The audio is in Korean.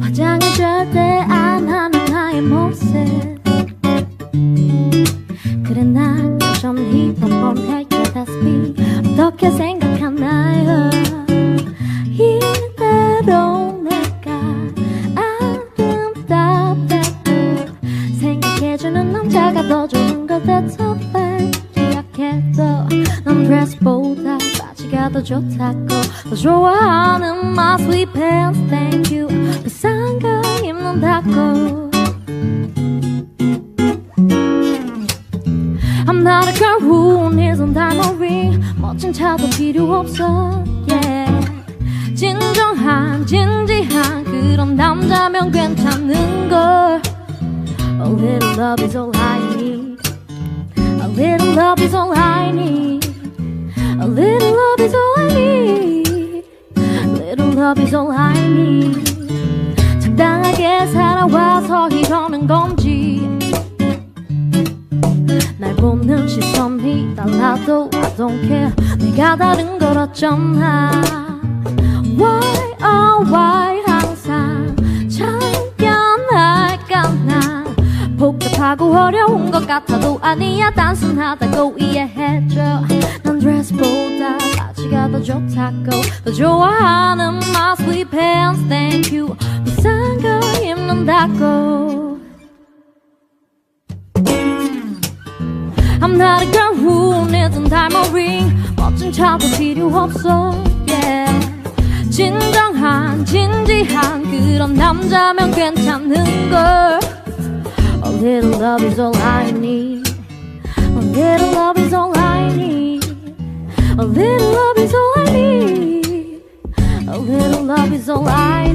화장을 절대 안 하는 나의 모습. 그래 난 여전히 뻔뻔해 That's me 어떻게 생각하나요? 이대로 내가 아름답다고 생각 해주는 남자가 더 좋은 걸 대처해 기약해도 넌 드레스보다 바지가 더 좋다고. 더 좋아하는 my sweet pants. Thank you. 비싼 거 입는다고. I'm not a girl who needs a diamond ring 멋진 차도 필요 없어. Yeah. 진정한 진지한 그런 남자면 괜찮은 걸 love is all I need A little love is all I need A little love is all I need Little love is all I need 적당하게 살아와서 이러는 건지 날 보는 시선이 달라도 I don't care 내가 다른 걸 어쩌나 Why 하고 어려운 것 같아도 아니야. 단순하다고 이해해줘. 난 드레스보다 바지가 더 좋다고. 더 좋아하는 my sweet pants. Thank you. 비싼 거 입는다고. I'm not a girl who needs a diamond ring. 멋진 차도 필요 없어. Yeah. 진정한 진지한 그런 남자면 괜찮은 걸. A little love is all I need. A little love is all I need. A little love is all I need. A little love is all I need